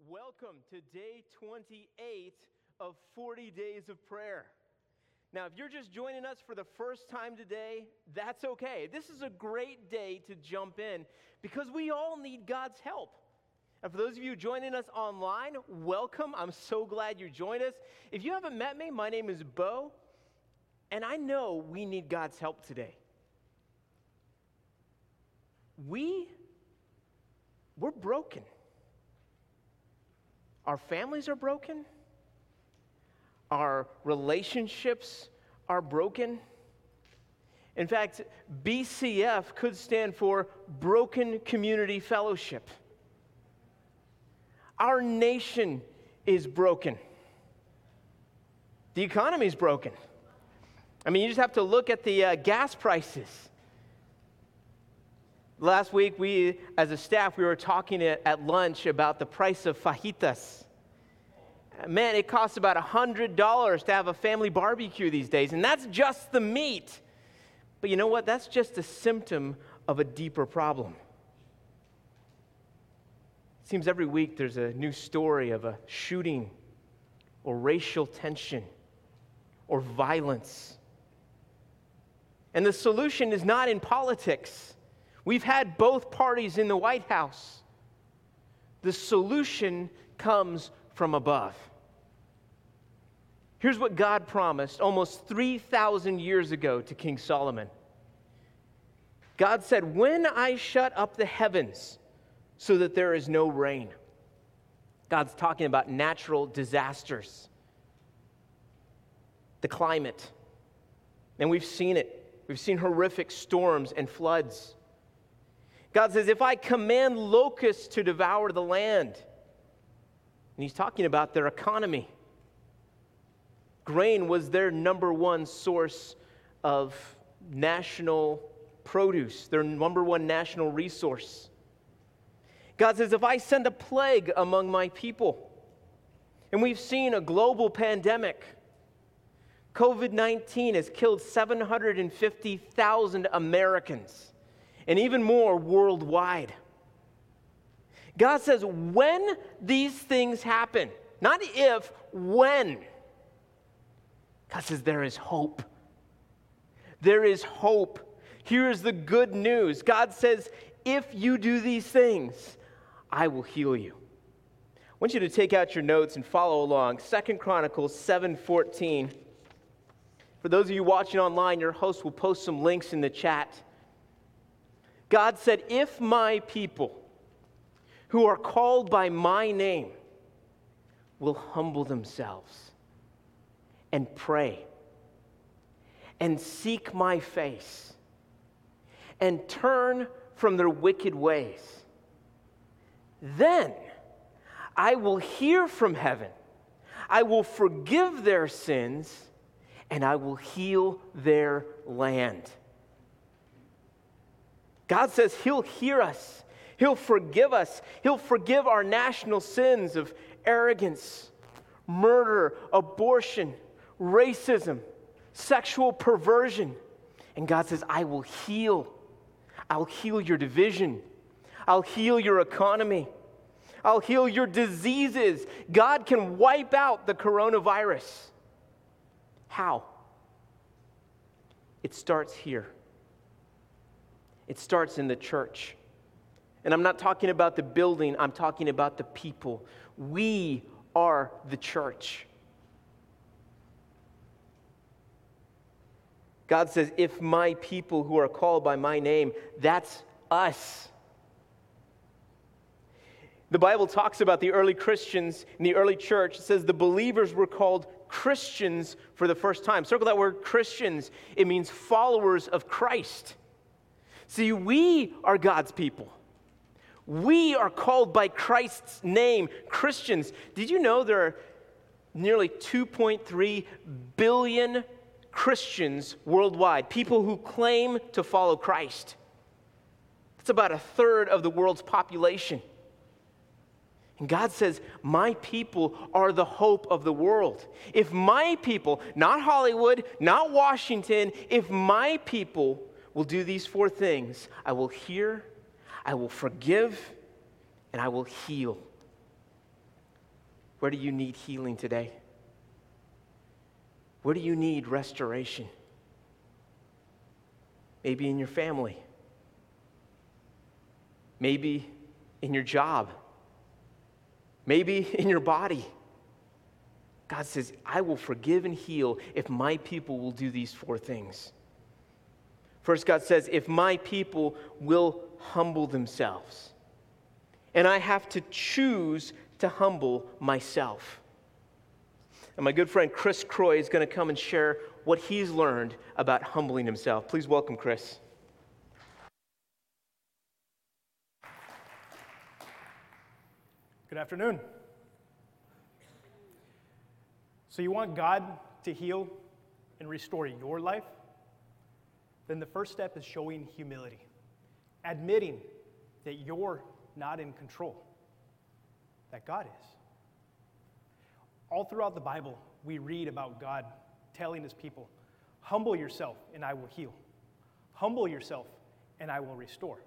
Welcome to day 28 of 40 days of prayer. Now, if you're just joining us for the first time today, that's okay. This is a great day to jump in because we all need God's help. And for those of you joining us online, welcome. I'm so glad you joined us. If you haven't met me, my name is Bo, and I know we need God's help today. We, we're broken. Our families are broken. Our relationships are broken. In fact, BCF could stand for Broken Community Fellowship. Our nation is broken. The economy is broken. I mean, you just have to look at the uh, gas prices. Last week, we, as a staff, we were talking at, lunch about the price of fajitas. Man, it costs about $100 to have a family barbecue these days, and that's just the meat. But you know what? That's just a symptom of a deeper problem. It seems every week there's a new story of a shooting or racial tension or violence. And the solution is not in politics. We've had both parties in the White House. The solution comes from above. Here's what God promised almost 3,000 years ago to King Solomon God said, When I shut up the heavens so that there is no rain, God's talking about natural disasters, the climate. And we've seen it. We've seen horrific storms and floods. God says, If I command locusts to devour the land, and he's talking about their economy. Grain was their number one source of national produce, their number one national resource. God says, If I send a plague among my people, and we've seen a global pandemic, COVID 19 has killed 750,000 Americans and even more worldwide. God says, when these things happen, not if, when. God says, there is hope. There is hope. Here's the good news God says, if you do these things, I will heal you. I want you to take out your notes and follow along. Second Chronicles 7:14. For those of you watching online, your host will post some links in the chat. God said, If my people who are called by my name will humble themselves and pray and seek my face and turn from their wicked ways, then I will hear from heaven. I will forgive their sins and I will heal their land. God says He'll hear us, He'll forgive us, He'll forgive our national sins of arrogance, murder, abortion, racism, sexual perversion. And God says, I will heal. I'll heal your division. I'll heal your economy. I'll heal your diseases. God can wipe out the coronavirus. How? It starts here. It starts in the church. And I'm not talking about the building, I'm talking about the people. We are the church. God says, if my people who are called by my name, that's us. The Bible talks about the early Christians in the early church. It says the believers were called Christians for the first time. Circle that word Christians. It means followers of Christ. See, we are God's people. We are called by Christ's name Christians. Did you know there are nearly 2.3 billion Christians worldwide, people who claim to follow Christ? That's about a third of the world's population. And God says, My people are the hope of the world. If my people, not Hollywood, not Washington, if my people will do these four things I will hear, I will forgive, and I will heal. Where do you need healing today? Where do you need restoration? Maybe in your family. Maybe in your job. Maybe in your body. God says, I will forgive and heal if my people will do these four things. First, God says, if my people will humble themselves. And I have to choose to humble myself. And my good friend Chris Croy is going to come and share what he's learned about humbling himself. Please welcome Chris. Good afternoon. So, you want God to heal and restore your life? Then the first step is showing humility, admitting that you're not in control, that God is. All throughout the Bible, we read about God telling his people, Humble yourself, and I will heal. Humble yourself, and I will restore.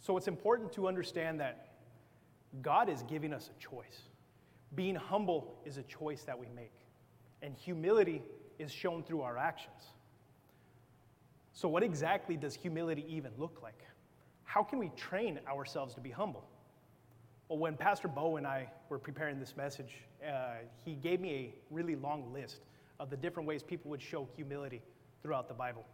So it's important to understand that God is giving us a choice. Being humble is a choice that we make, and humility is shown through our actions. So, what exactly does humility even look like? How can we train ourselves to be humble? Well, when Pastor Bo and I were preparing this message, uh, he gave me a really long list of the different ways people would show humility throughout the Bible.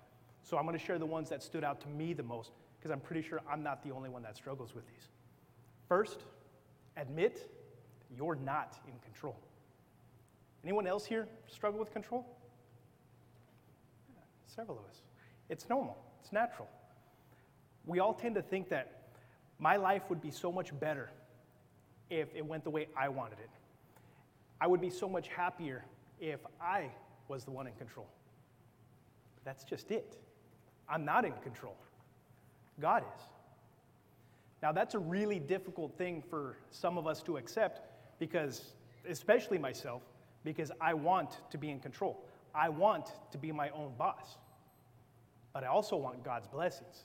So, I'm going to share the ones that stood out to me the most because I'm pretty sure I'm not the only one that struggles with these. First, admit you're not in control. Anyone else here struggle with control? Several of us. It's normal, it's natural. We all tend to think that my life would be so much better if it went the way I wanted it. I would be so much happier if I was the one in control. That's just it. I'm not in control. God is. Now, that's a really difficult thing for some of us to accept because, especially myself, because I want to be in control. I want to be my own boss. But I also want God's blessings.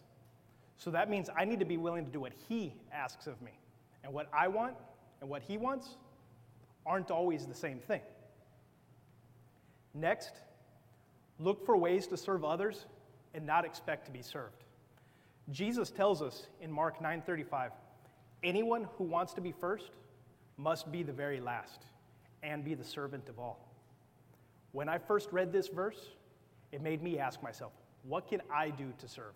So that means I need to be willing to do what He asks of me. And what I want and what He wants aren't always the same thing. Next, look for ways to serve others and not expect to be served. Jesus tells us in Mark 9:35, anyone who wants to be first must be the very last and be the servant of all. When I first read this verse, it made me ask myself, what can I do to serve?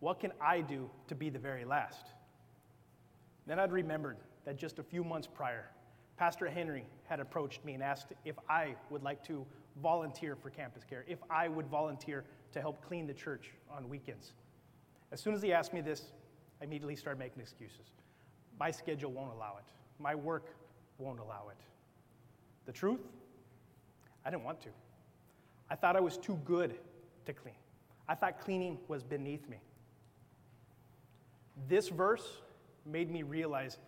What can I do to be the very last? Then I'd remembered that just a few months prior, Pastor Henry had approached me and asked if I would like to volunteer for campus care, if I would volunteer to help clean the church on weekends. As soon as he asked me this, I immediately started making excuses. My schedule won't allow it, my work won't allow it. The truth, I didn't want to. I thought I was too good to clean. I thought cleaning was beneath me. This verse made me realize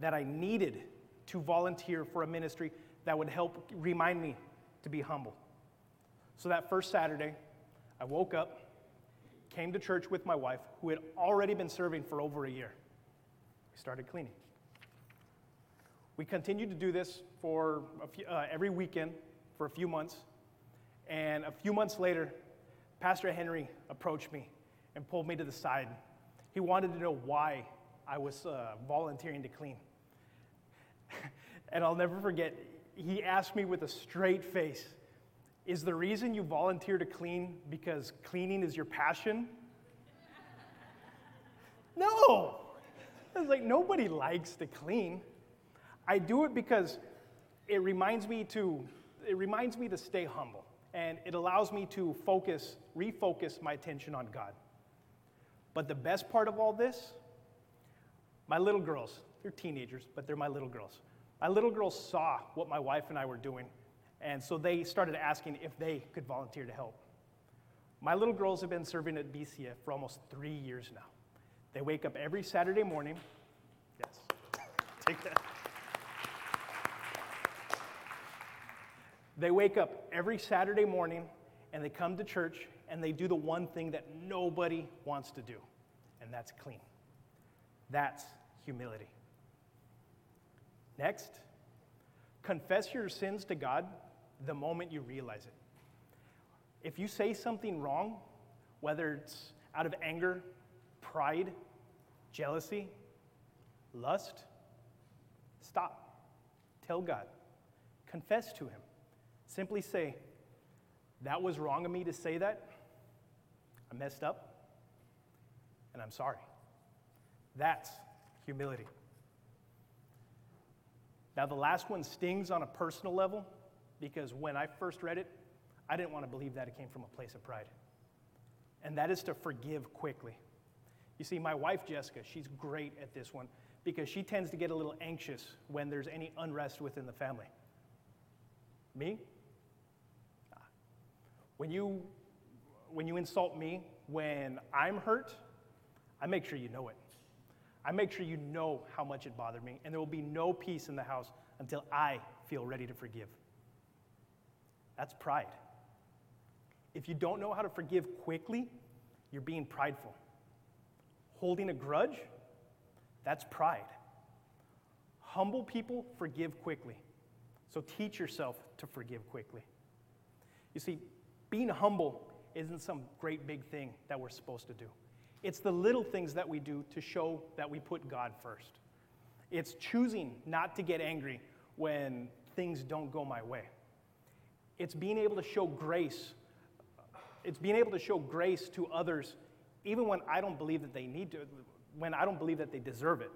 that I needed to volunteer for a ministry that would help remind me to be humble. So that first Saturday, I woke up, came to church with my wife, who had already been serving for over a year. We started cleaning. We continued to do this for few, uh, every weekend for a few months. And a few months later, Pastor Henry approached me and pulled me to the side. He wanted to know why I was uh, volunteering to clean. and I'll never forget, he asked me with a straight face, Is the reason you volunteer to clean because cleaning is your passion? no! I was like, nobody likes to clean. I do it because it reminds me to, it reminds me to stay humble and it allows me to focus, refocus my attention on God. But the best part of all this, my little girls, they're teenagers, but they're my little girls. My little girls saw what my wife and I were doing, and so they started asking if they could volunteer to help. My little girls have been serving at BCF for almost three years now. They wake up every Saturday morning. Yes, take that. They wake up every Saturday morning and they come to church and they do the one thing that nobody wants to do, and that's clean. That's humility. Next, confess your sins to God the moment you realize it. If you say something wrong, whether it's out of anger, pride, jealousy, lust, stop. Tell God. Confess to Him. Simply say, That was wrong of me to say that. I messed up, and I'm sorry. That's humility. Now, the last one stings on a personal level because when I first read it, I didn't want to believe that it came from a place of pride. And that is to forgive quickly. You see, my wife, Jessica, she's great at this one because she tends to get a little anxious when there's any unrest within the family. Me? When you, when you insult me, when I'm hurt, I make sure you know it. I make sure you know how much it bothered me, and there will be no peace in the house until I feel ready to forgive. That's pride. If you don't know how to forgive quickly, you're being prideful. Holding a grudge, that's pride. Humble people forgive quickly. So teach yourself to forgive quickly. You see, being humble isn't some great big thing that we're supposed to do. It's the little things that we do to show that we put God first. It's choosing not to get angry when things don't go my way. It's being able to show grace. It's being able to show grace to others even when I don't believe that they need to, when I don't believe that they deserve it.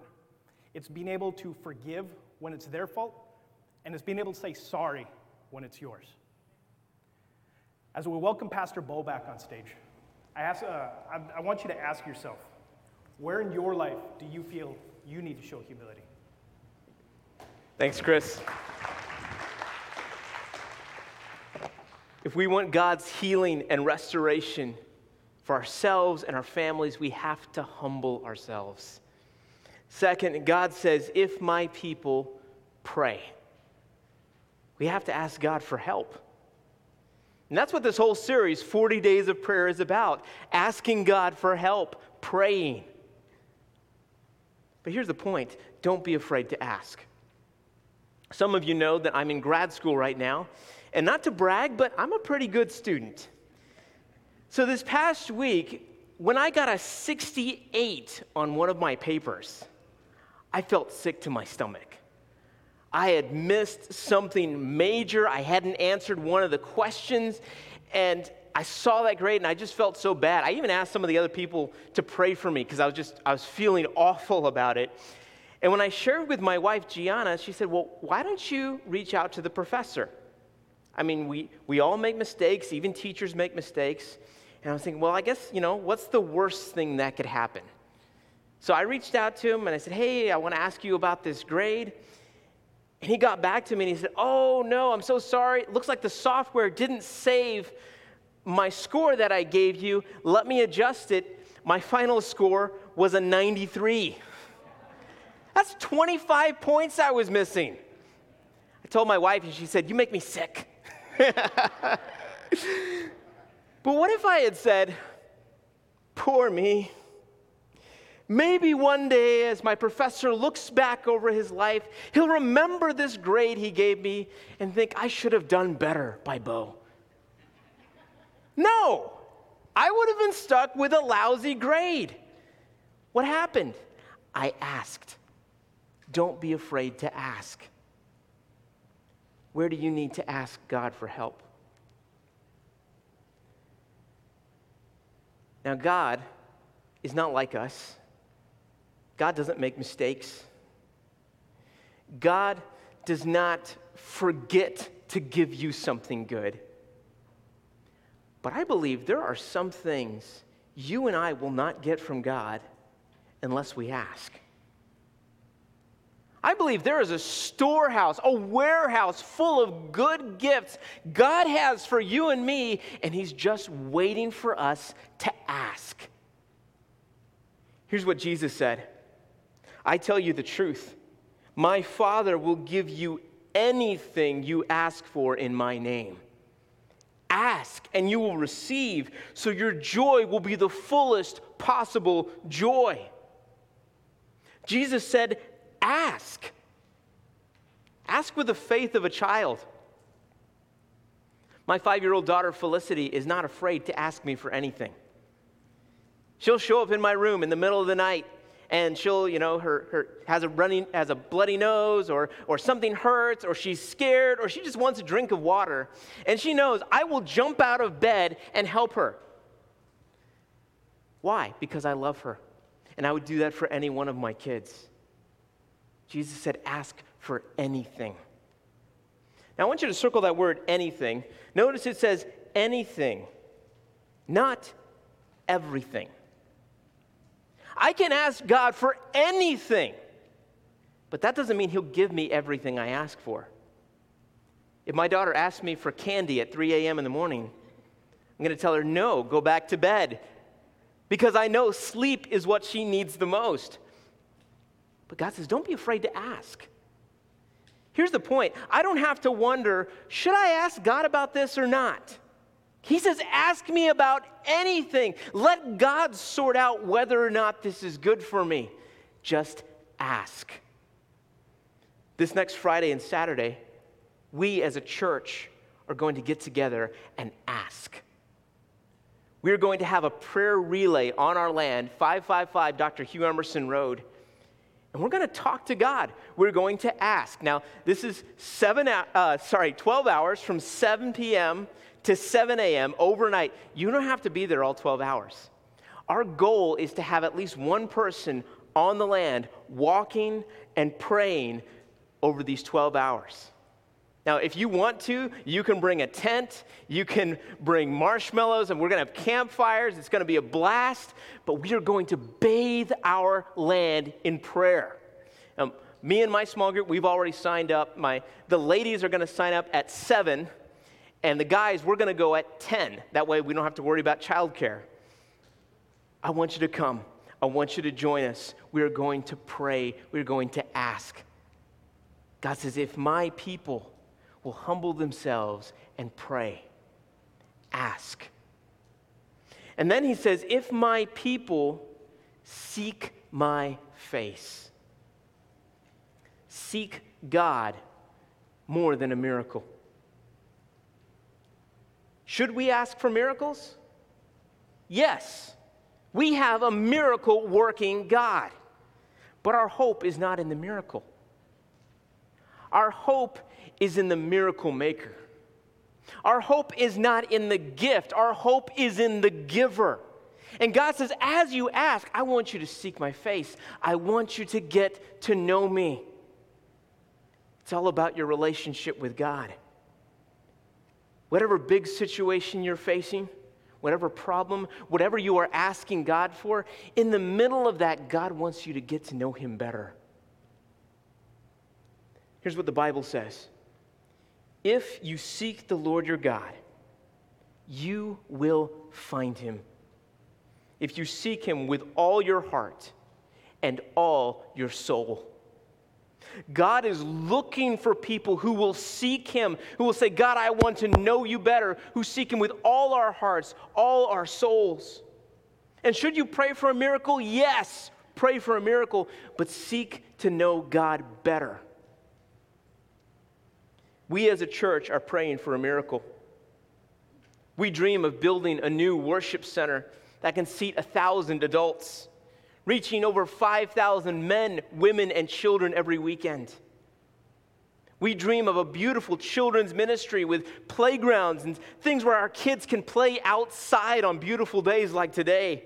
It's being able to forgive when it's their fault, and it's being able to say sorry when it's yours. As we welcome Pastor Bo back on stage, I, ask, uh, I, I want you to ask yourself where in your life do you feel you need to show humility? Thanks, Chris. If we want God's healing and restoration for ourselves and our families, we have to humble ourselves. Second, God says, if my people pray, we have to ask God for help. And that's what this whole series, 40 Days of Prayer, is about asking God for help, praying. But here's the point don't be afraid to ask. Some of you know that I'm in grad school right now, and not to brag, but I'm a pretty good student. So this past week, when I got a 68 on one of my papers, I felt sick to my stomach. I had missed something major. I hadn't answered one of the questions. And I saw that grade and I just felt so bad. I even asked some of the other people to pray for me because I was just, I was feeling awful about it. And when I shared with my wife, Gianna, she said, Well, why don't you reach out to the professor? I mean, we, we all make mistakes, even teachers make mistakes. And I was thinking, Well, I guess, you know, what's the worst thing that could happen? So I reached out to him and I said, Hey, I want to ask you about this grade. And he got back to me and he said, Oh, no, I'm so sorry. It looks like the software didn't save my score that I gave you. Let me adjust it. My final score was a 93. That's 25 points I was missing. I told my wife, and she said, You make me sick. but what if I had said, Poor me? Maybe one day, as my professor looks back over his life, he'll remember this grade he gave me and think, I should have done better by Bo. No, I would have been stuck with a lousy grade. What happened? I asked. Don't be afraid to ask. Where do you need to ask God for help? Now, God is not like us. God doesn't make mistakes. God does not forget to give you something good. But I believe there are some things you and I will not get from God unless we ask. I believe there is a storehouse, a warehouse full of good gifts God has for you and me, and He's just waiting for us to ask. Here's what Jesus said I tell you the truth. My Father will give you anything you ask for in my name. Ask and you will receive, so your joy will be the fullest possible joy. Jesus said, Ask. Ask with the faith of a child. My five year old daughter, Felicity, is not afraid to ask me for anything. She'll show up in my room in the middle of the night and she'll, you know, her, her has a running, has a bloody nose, or, or something hurts, or she's scared, or she just wants a drink of water. And she knows I will jump out of bed and help her. Why? Because I love her. And I would do that for any one of my kids. Jesus said, ask for anything. Now, I want you to circle that word anything. Notice it says anything, not everything. I can ask God for anything, but that doesn't mean He'll give me everything I ask for. If my daughter asks me for candy at 3 a.m. in the morning, I'm going to tell her, no, go back to bed. Because I know sleep is what she needs the most. But God says, don't be afraid to ask. Here's the point I don't have to wonder, should I ask God about this or not? He says, Ask me about anything. Let God sort out whether or not this is good for me. Just ask. This next Friday and Saturday, we as a church are going to get together and ask. We are going to have a prayer relay on our land, 555 Dr. Hugh Emerson Road. And we're going to talk to God. We're going to ask. Now, this is seven, uh, sorry, 12 hours from 7 p.m to 7 a.m. overnight. You don't have to be there all 12 hours. Our goal is to have at least one person on the land walking and praying over these 12 hours. Now, if you want to, you can bring a tent, you can bring marshmallows, and we're to have campfires. It's to be a blast, but we are going to bathe our land in prayer. Um, me and my small group, we've already signed up. My, the ladies are to sign up at 7 and the guys, we're going to go at 10. That way we don't have to worry about childcare. I want you to come. I want you to join us. We are going to pray. We're going to ask. God says, if my people will humble themselves and pray, ask. And then he says, if my people seek my face, seek God more than a miracle. Should we ask for miracles? Yes. We have a miracle working God. But our hope is not in the miracle. Our hope is in the miracle maker. Our hope is not in the gift, our hope is in the giver. And God says, as you ask, I want you to seek my face. I want you to get to know me. It's all about your relationship with God whatever big situation you're facing, whatever problem, whatever you are asking God for, in the middle of that, God wants you to get to know Him better. Here's what the Bible says If you seek the Lord your God, you will find Him. If you seek Him with all your heart and all your soul. God is looking for people who will seek Him, who will say, God, I want to know you better, who seek Him with all our hearts, all our souls. And should you pray for a miracle? Yes, pray for a miracle, but seek to know God better. We as a church are praying for a miracle. We dream of building a new worship center that can seat a thousand adults reaching over 5,000 men, women, and children every weekend. We dream of a beautiful children's ministry with playgrounds and things where our kids can play outside on beautiful days like today.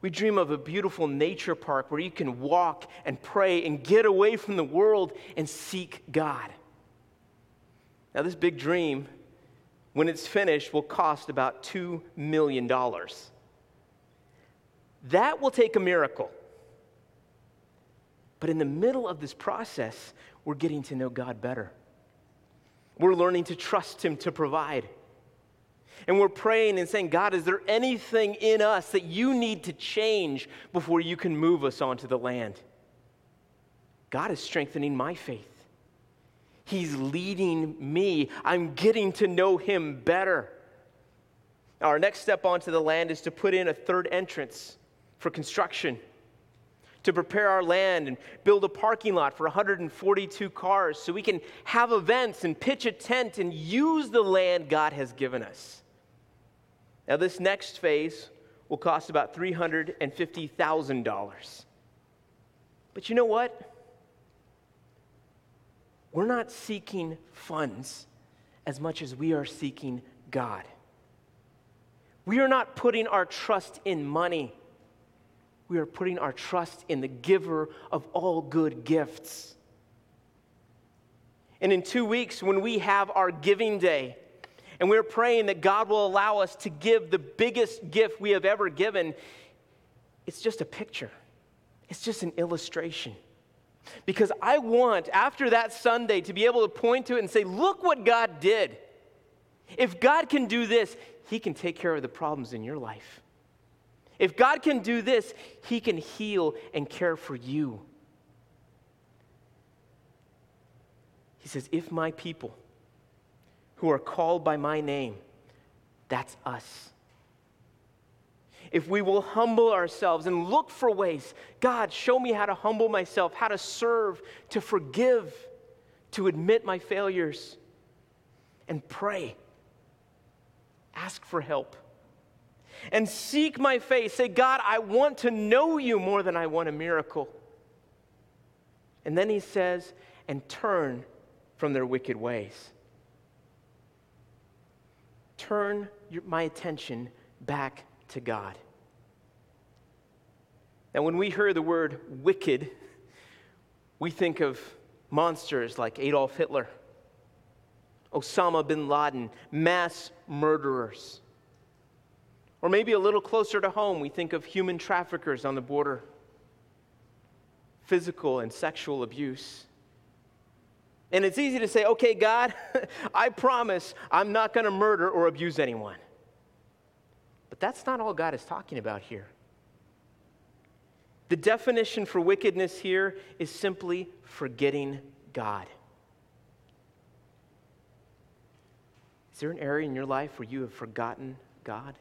We dream of a beautiful nature park where you can walk and pray and get away from the world and seek God. Now, this big dream, when it's finished, will cost about $2 million. That will take a miracle. But in the middle of this process, we're getting to know God better. We're learning to trust Him to provide. And we're praying and saying, God, is there anything in us that you need to change before you can move us onto the land? God is strengthening my faith. He's leading me. I'm getting to know Him better. Our next step onto the land is to put in a third entrance for construction. to prepare our land and build a parking lot for 142 cars so we can have events and pitch a tent and use the land God has given us. Now, this next phase will cost about $350,000. But you know what? We're not seeking funds as much as we are seeking God. We are not putting our trust in money. We are putting our trust in the giver of all good gifts. And in two weeks, when we have our giving day, and we're praying that God will allow us to give the biggest gift we have ever given, it's just a picture, it's just an illustration. Because I want, after that Sunday, to be able to point to it and say, look what God did. If God can do this, He can take care of the problems in your life. If God can do this, He can heal and care for you. He says, If my people who are called by my name, that's us. If we will humble ourselves and look for ways, God, show me how to humble myself, how to serve, to forgive, to admit my failures, and pray. Ask for help. And seek my face. Say, God, I want to know you more than I want a miracle. And then he says, and turn from their wicked ways. Turn your, my attention back to God. Now, when we hear the word wicked, we think of monsters like Adolf Hitler, Osama bin Laden, mass murderers. Or maybe a little closer to home, we think of human traffickers on the border, physical and sexual abuse. And it's easy to say, okay, God, I promise I'm not going to murder or abuse anyone. But that's not all God is talking about here. The definition for wickedness here is simply forgetting God. Is there an area in your life where you have forgotten God?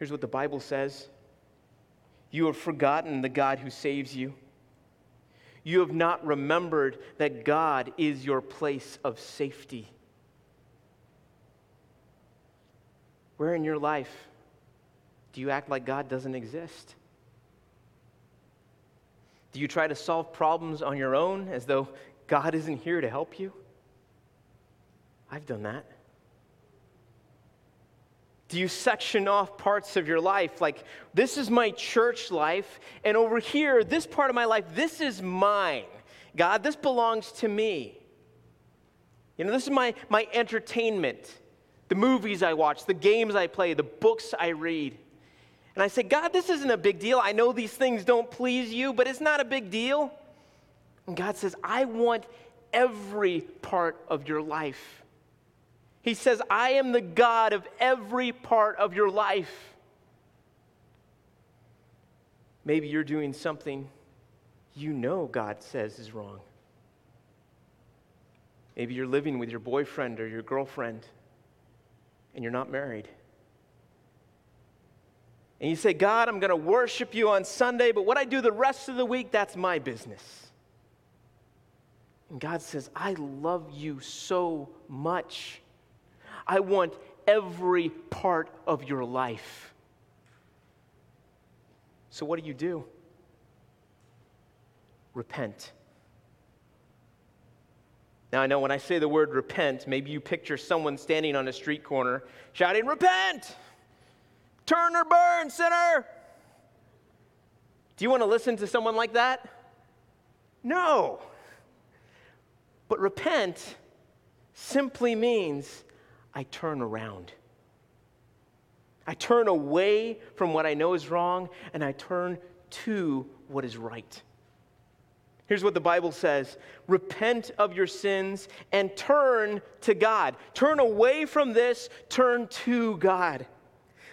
Here's what the Bible says You have forgotten the God who saves you. You have not remembered that God is your place of safety. Where in your life do you act like God doesn't exist? Do you try to solve problems on your own as though God isn't here to help you? I've done that. Do you section off parts of your life? Like, this is my church life, and over here, this part of my life, this is mine. God, this belongs to me. You know, this is my, my entertainment, the movies I watch, the games I play, the books I read. And I say, God, this isn't a big deal. I know these things don't please you, but it's not a big deal. And God says, I want every part of your life. He says, I am the God of every part of your life. Maybe you're doing something you know God says is wrong. Maybe you're living with your boyfriend or your girlfriend and you're not married. And you say, God, I'm going to worship you on Sunday, but what I do the rest of the week, that's my business. And God says, I love you so much I want every part of your life. So, what do you do? Repent. Now, I know when I say the word repent, maybe you picture someone standing on a street corner shouting, Repent! Turn or burn, sinner! Do you want to listen to someone like that? No. But repent simply means I turn around. I turn away from what I know is wrong and I turn to what is right. Here's what the Bible says Repent of your sins and turn to God. Turn away from this, turn to God.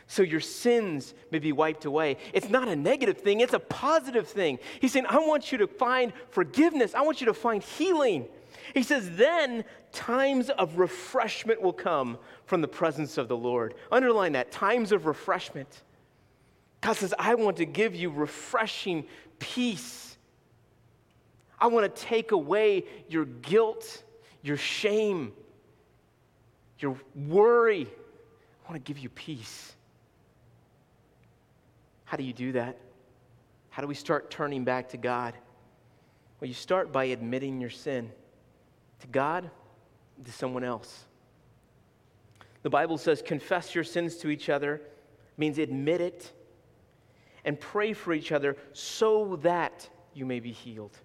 So your sins may be wiped away. It's not a negative thing, it's a positive thing. He's saying, I want you to find forgiveness, I want you to find healing. He says, then times of refreshment will come from the presence of the Lord. Underline that times of refreshment. God says, I want to give you refreshing peace. I want to take away your guilt, your shame, your worry. I want to give you peace. How do you do that? How do we start turning back to God? Well, you start by admitting your sin to God, to someone else. The Bible says, confess your sins to each other, means admit it, and pray for each other so that you may be healed.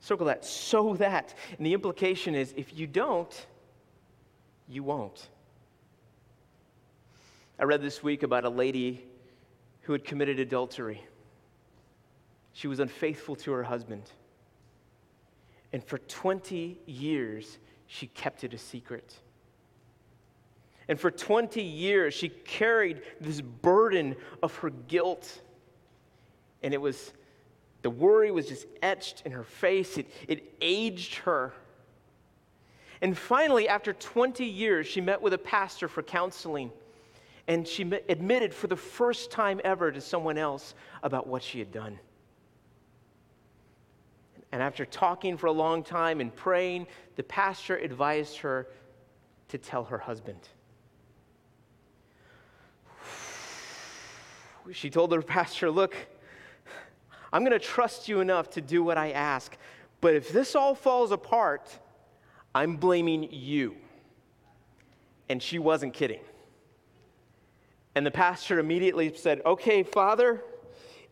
Circle that, so that. And the implication is if you don't, you won't. I read this week about a lady who had committed adultery. She was unfaithful to her husband. And for 20 years, she kept it a secret. And for 20 years, she carried this burden of her guilt. And it was, the worry was just etched in her face, it, it aged her. And finally, after 20 years, she met with a pastor for counseling. And she admitted for the first time ever to someone else about what she had done. And after talking for a long time and praying, the pastor advised her to tell her husband. She told her pastor, Look, I'm going to trust you enough to do what I ask, but if this all falls apart, I'm blaming you. And she wasn't kidding. And the pastor immediately said, Okay, Father,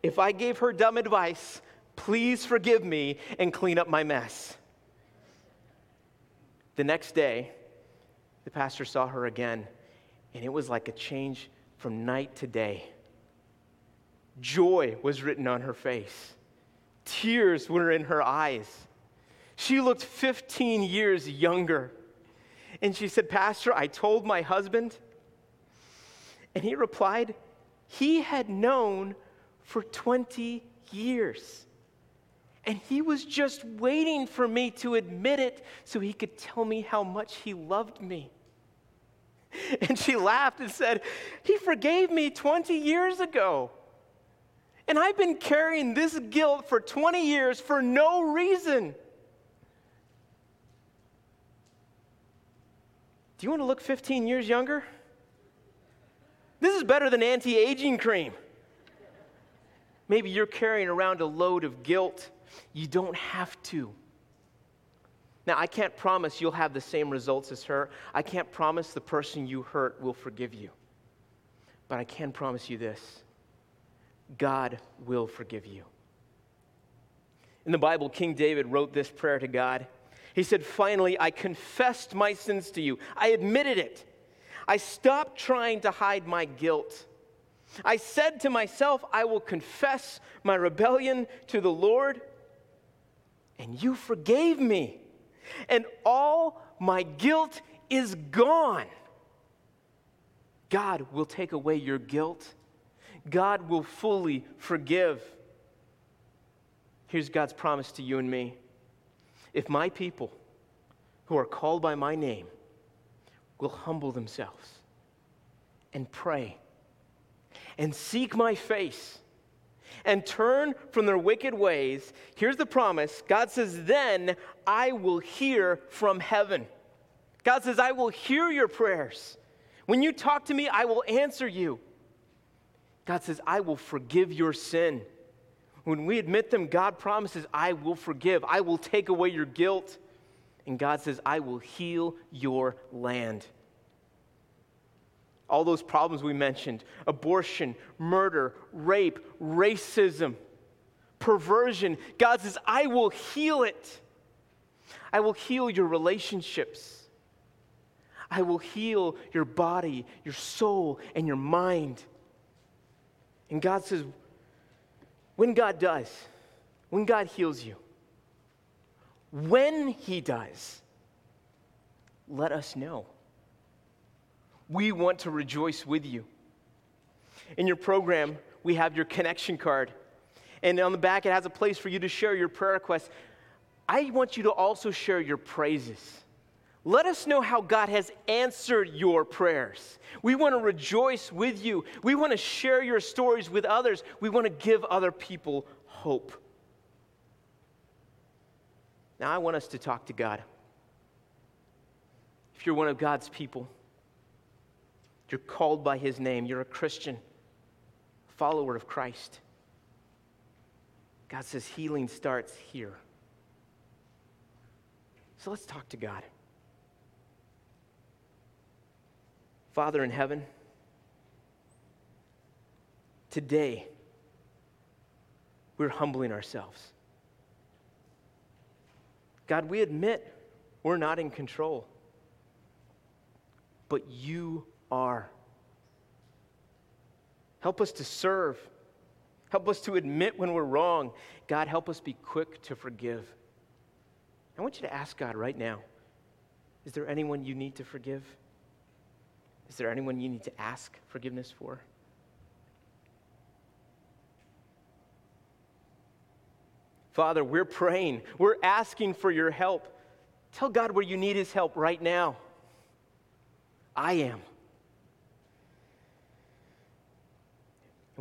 if I gave her dumb advice, please forgive me and clean up my mess. The next day, the pastor saw her again, and it was like a change from night to day. Joy was written on her face, tears were in her eyes. She looked 15 years younger. And she said, Pastor, I told my husband and he replied, He had known for 20 years. And he was just waiting for me to admit it so he could tell me how much he loved me. And she laughed and said, He forgave me 20 years ago. And I've been carrying this guilt for 20 years for no reason. Do you want to look 15 years younger? This is better than anti aging cream. Maybe you're carrying around a load of guilt. You don't have to. Now, I can't promise you'll have the same results as her. I can't promise the person you hurt will forgive you. But I can promise you this God will forgive you. In the Bible, King David wrote this prayer to God. He said, Finally, I confessed my sins to you, I admitted it. I stopped trying to hide my guilt. I said to myself, I will confess my rebellion to the Lord, and you forgave me, and all my guilt is gone. God will take away your guilt. God will fully forgive. Here's God's promise to you and me. If my people who are called by my name will humble themselves and pray and seek my face and turn from their wicked ways, here's the promise God says, Then I will hear from heaven. God says, I will hear your prayers. When you talk to me, I will answer you. God says, I will forgive your sin. When we admit them, God promises, I will forgive. I will take away your guilt. And God says, I will heal your land. All those problems we mentioned abortion, murder, rape, racism, perversion. God says, I will heal it. I will heal your relationships. I will heal your body, your soul, and your mind. And God says, when God does, when God heals you, when He does, let us know. We want to rejoice with you. In your program, we have your connection card. And on the back, it has a place for you to share your prayer requests. I want you to also share your praises. Let us know how God has answered your prayers. We want to rejoice with you. We want to share your stories with others. We want to give other people hope. Now, I want us to talk to God. If you're one of God's people, you're called by His name, you're a Christian, follower of Christ. God says healing starts here. So let's talk to God. Father in heaven, today we're humbling ourselves. God, we admit we're not in control, but you are. Help us to serve. Help us to admit when we're wrong. God, help us be quick to forgive. I want you to ask God right now is there anyone you need to forgive? Is there anyone you need to ask forgiveness for? Father, we're praying. We're asking for your help. Tell God where you need his help right now. I am.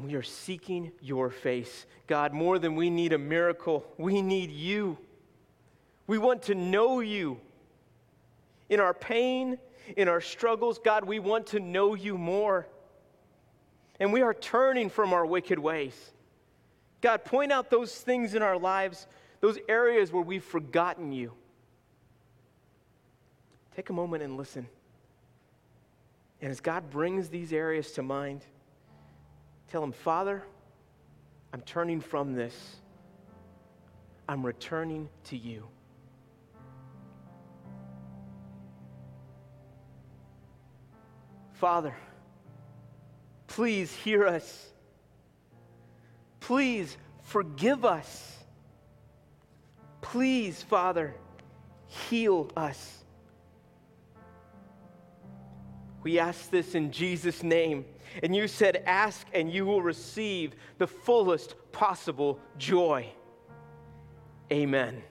And we are seeking your face. God, more than we need a miracle, we need you. We want to know you in our pain in our struggles, God, we want to know you more. And we are turning from our wicked ways. God, point out those things in our lives, those areas where we've forgotten you. Take a moment and listen. And as God brings these areas to mind, tell Him, Father, I'm turning from this. I'm returning to you. Father, please hear us. Please forgive us. Please, Father, heal us. We ask this in Jesus' name. And you said, Ask and you will receive the fullest possible joy. Amen.